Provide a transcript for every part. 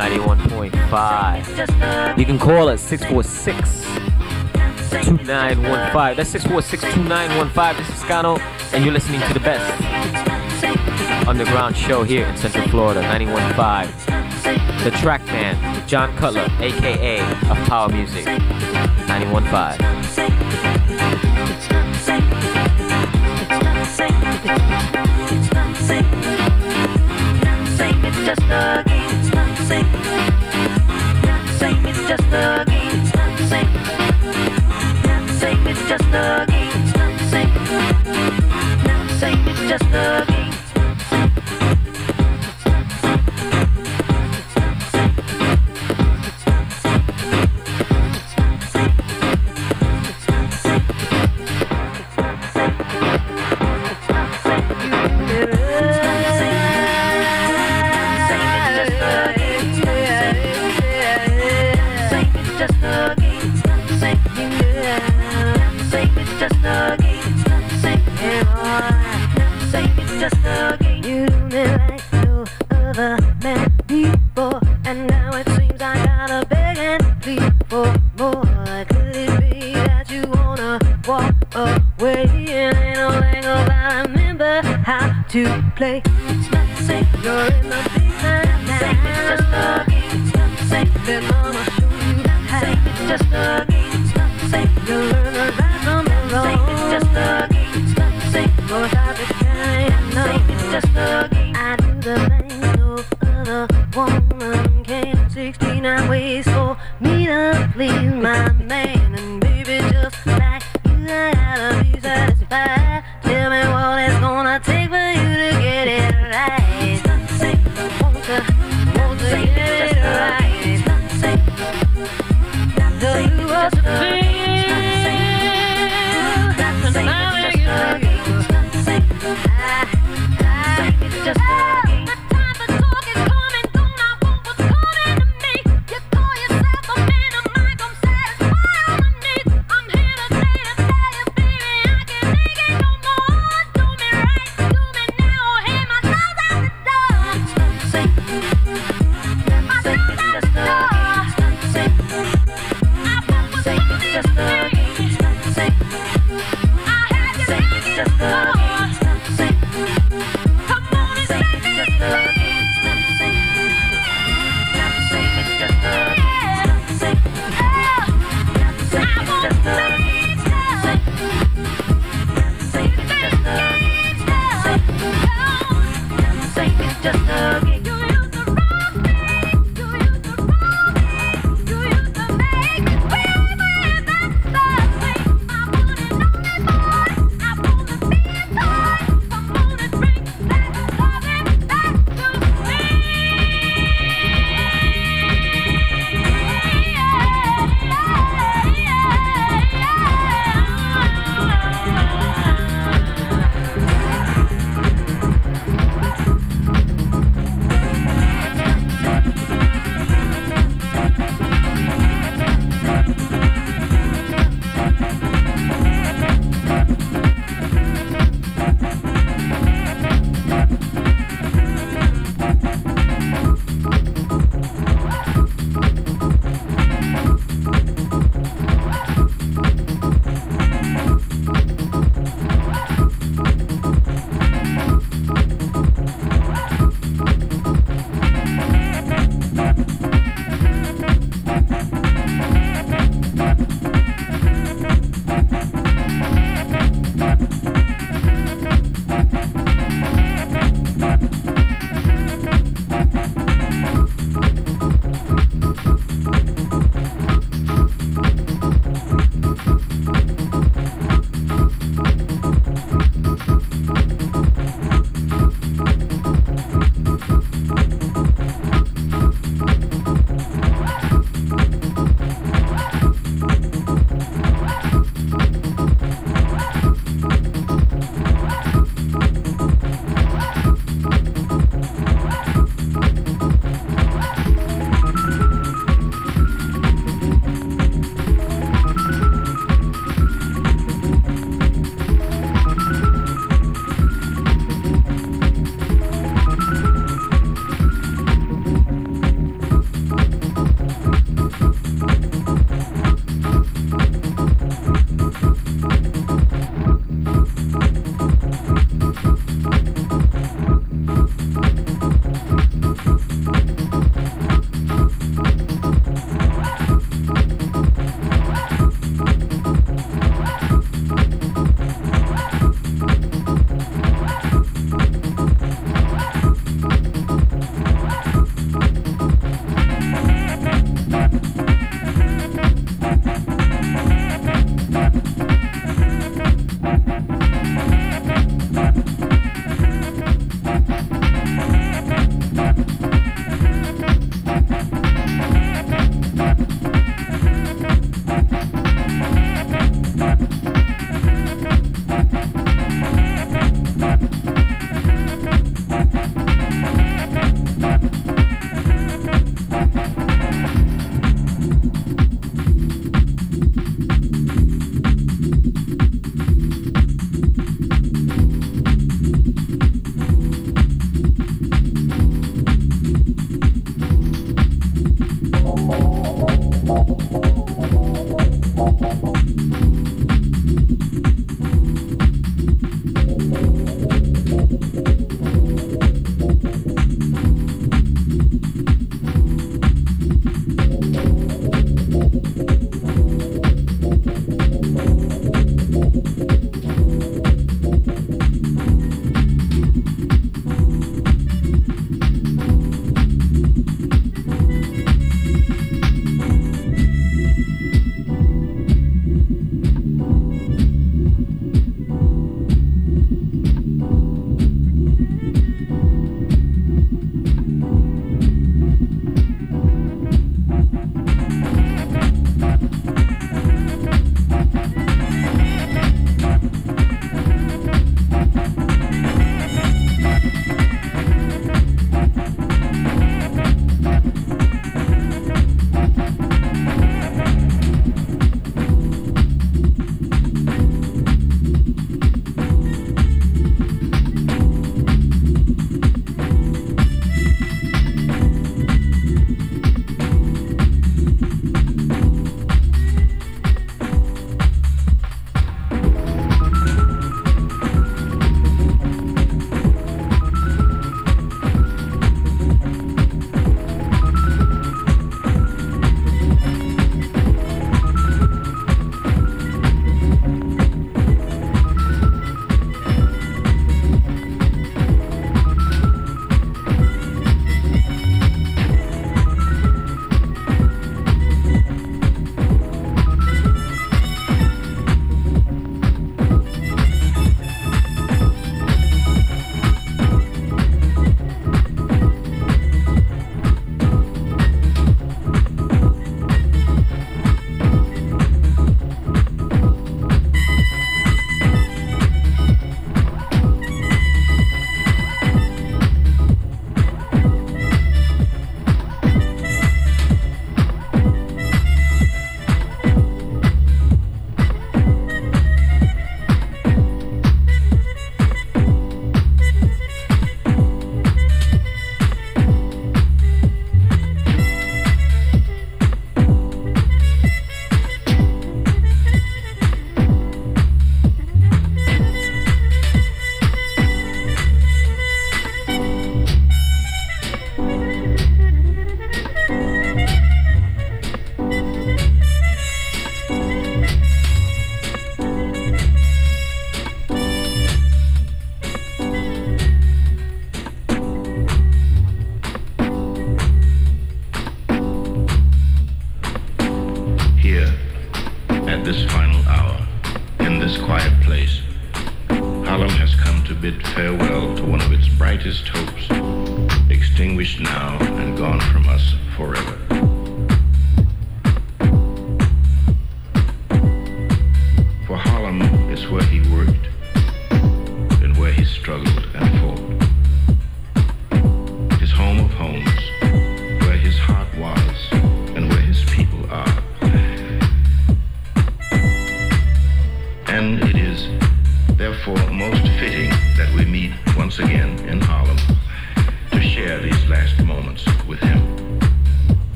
91.5. You can call us 646 2915. That's 646 2915. This is Scano, and you're listening to the best underground show here in Central Florida, 91.5. The Trackman, Jon Cutler, aka of Power Music, 91.5. just a just a game, it's not it's just a game, it's not the it's just a game. way.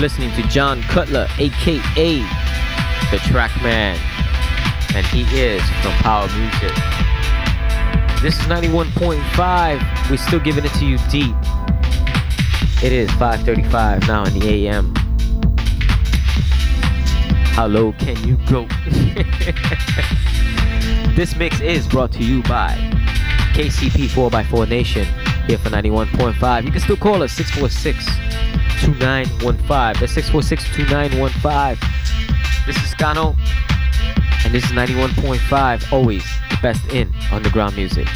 You're listening to Jon Cutler, aka the Trackman, and he is from Power Music. This is 91.5. We're still giving it to you deep. It is 5:35 now in the AM. How low can you go? this mix is brought to you by KCP 4x4 Nation here for 91.5. You can still call us 646 2915. That's 646 2915. This is Scano, and this is 91.5. Always the best in underground music.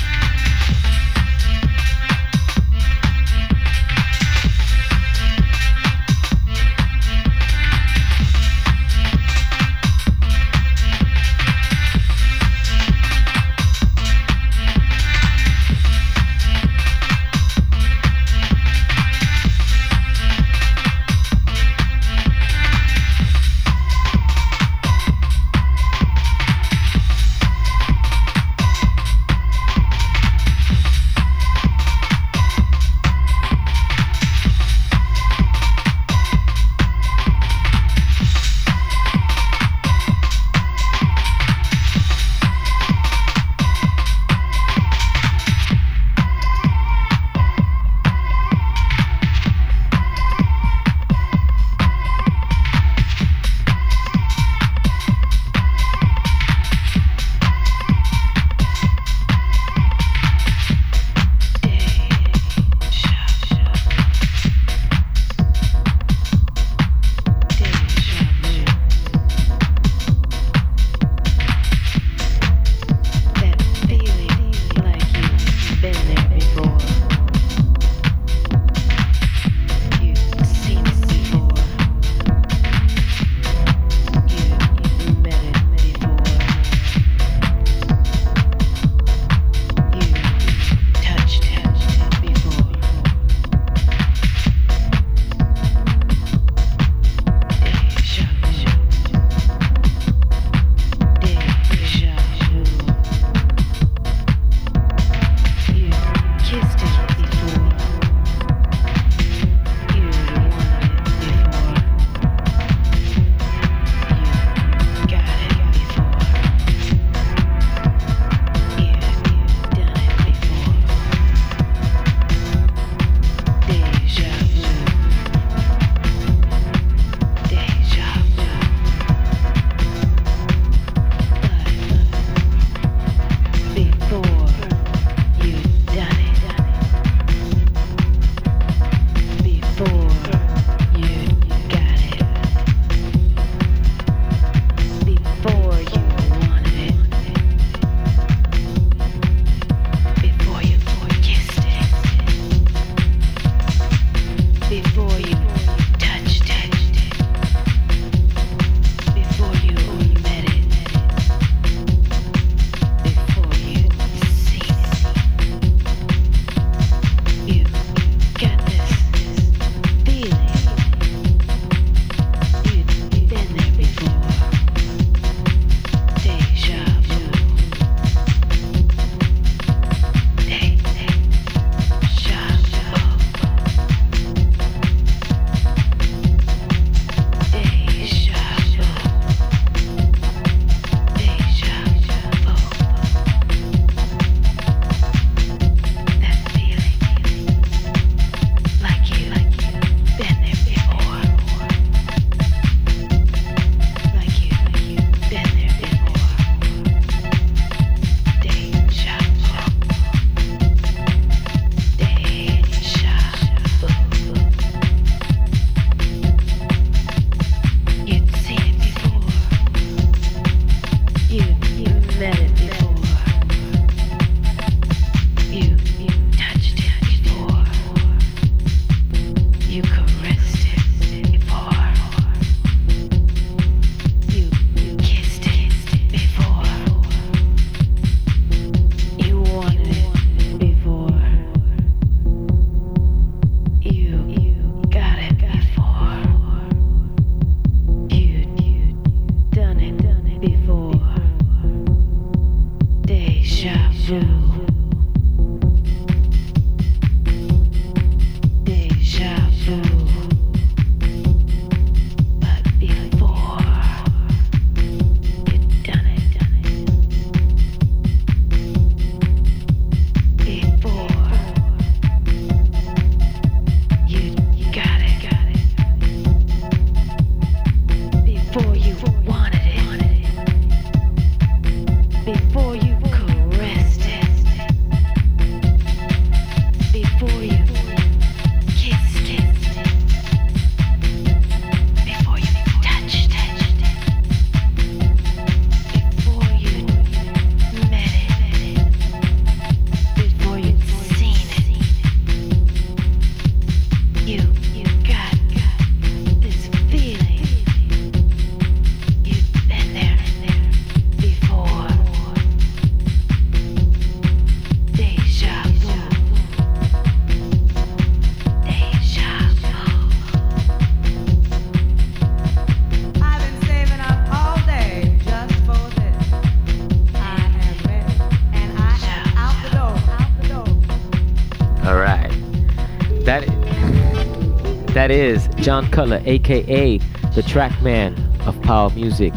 Is Jon Cutler, aka the Trackman of Power Music,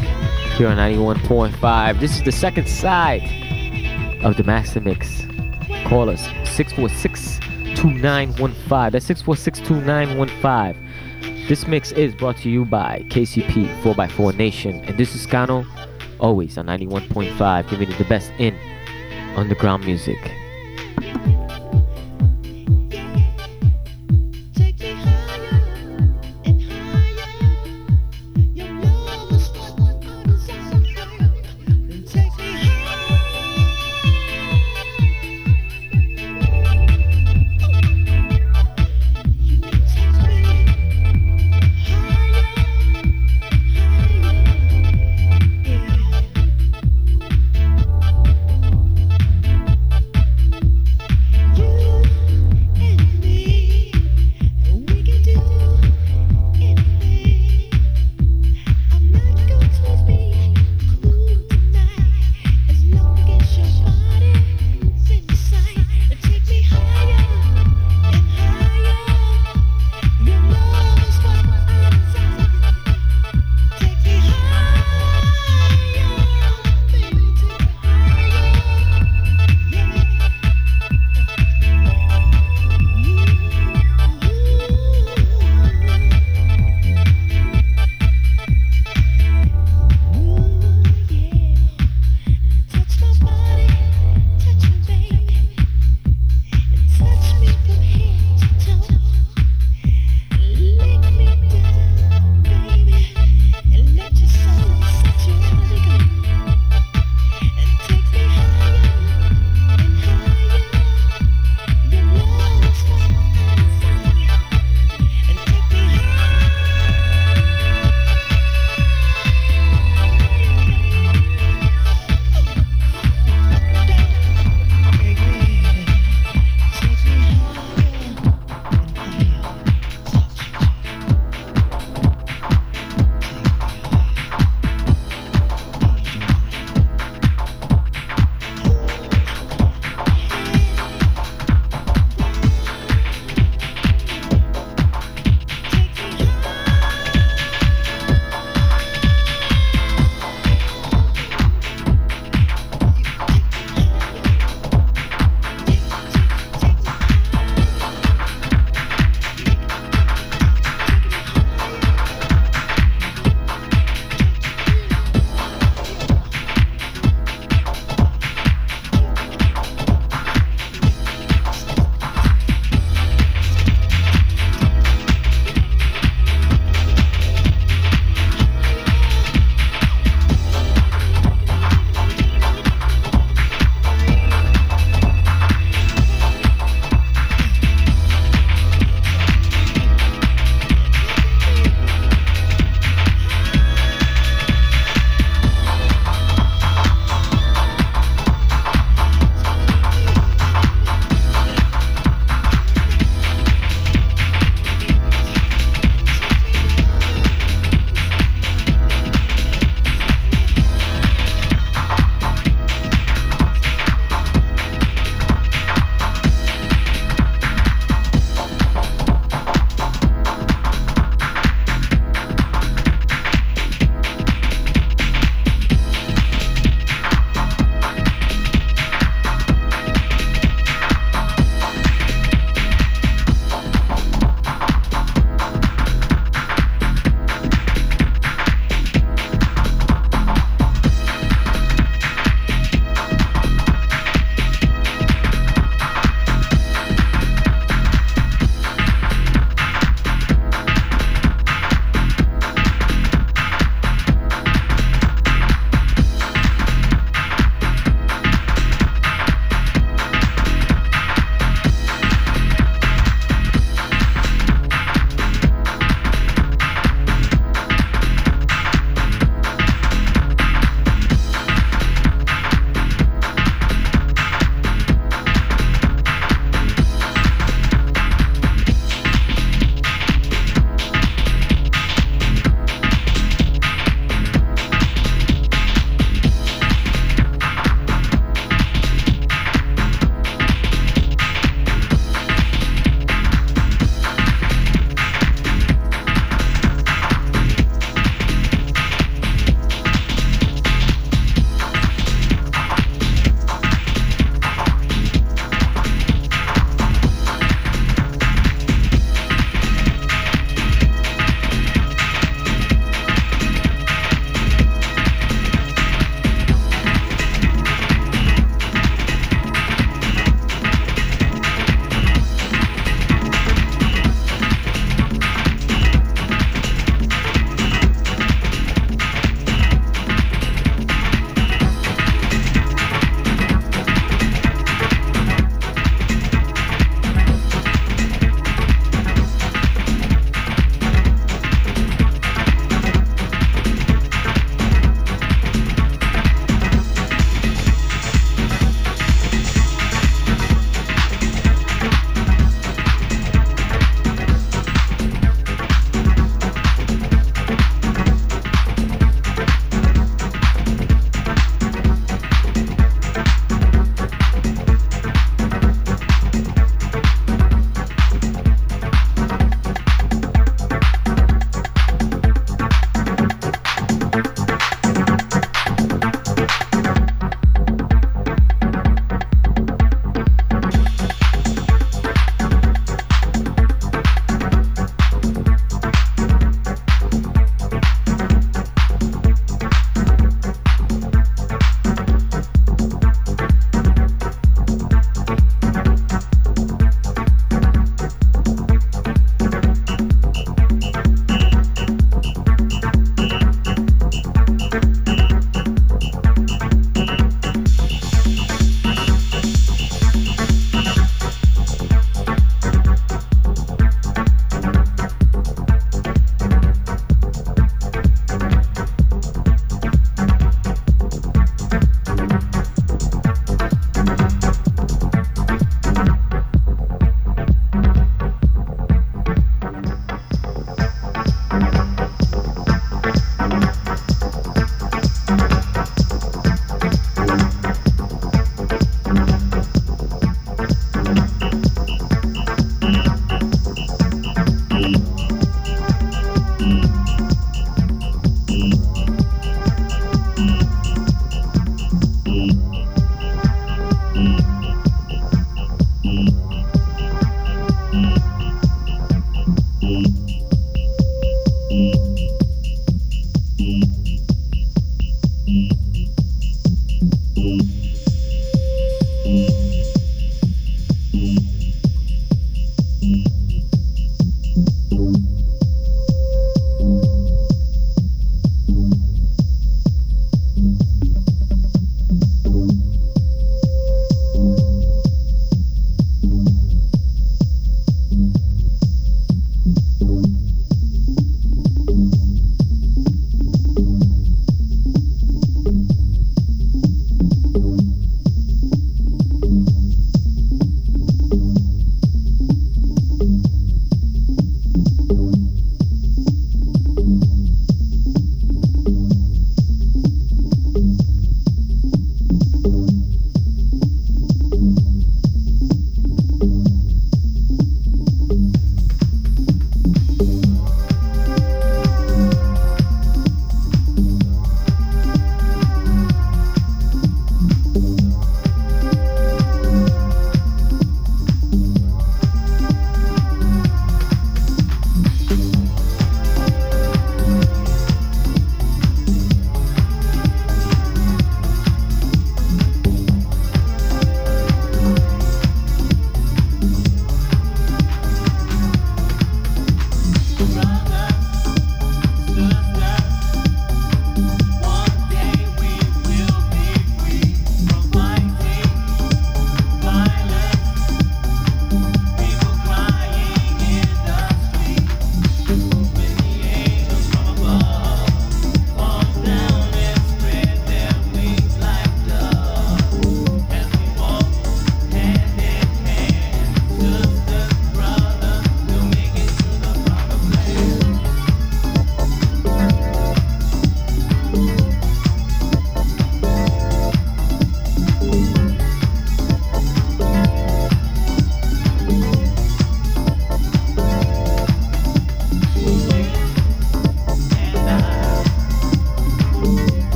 here on 91.5. This is the second side of the Master Mix. Call us 646-2915. That's 646-2915. This mix is brought to you by KCP 4x4 Nation, and this is Scano, always on 91.5, giving you the best in underground music.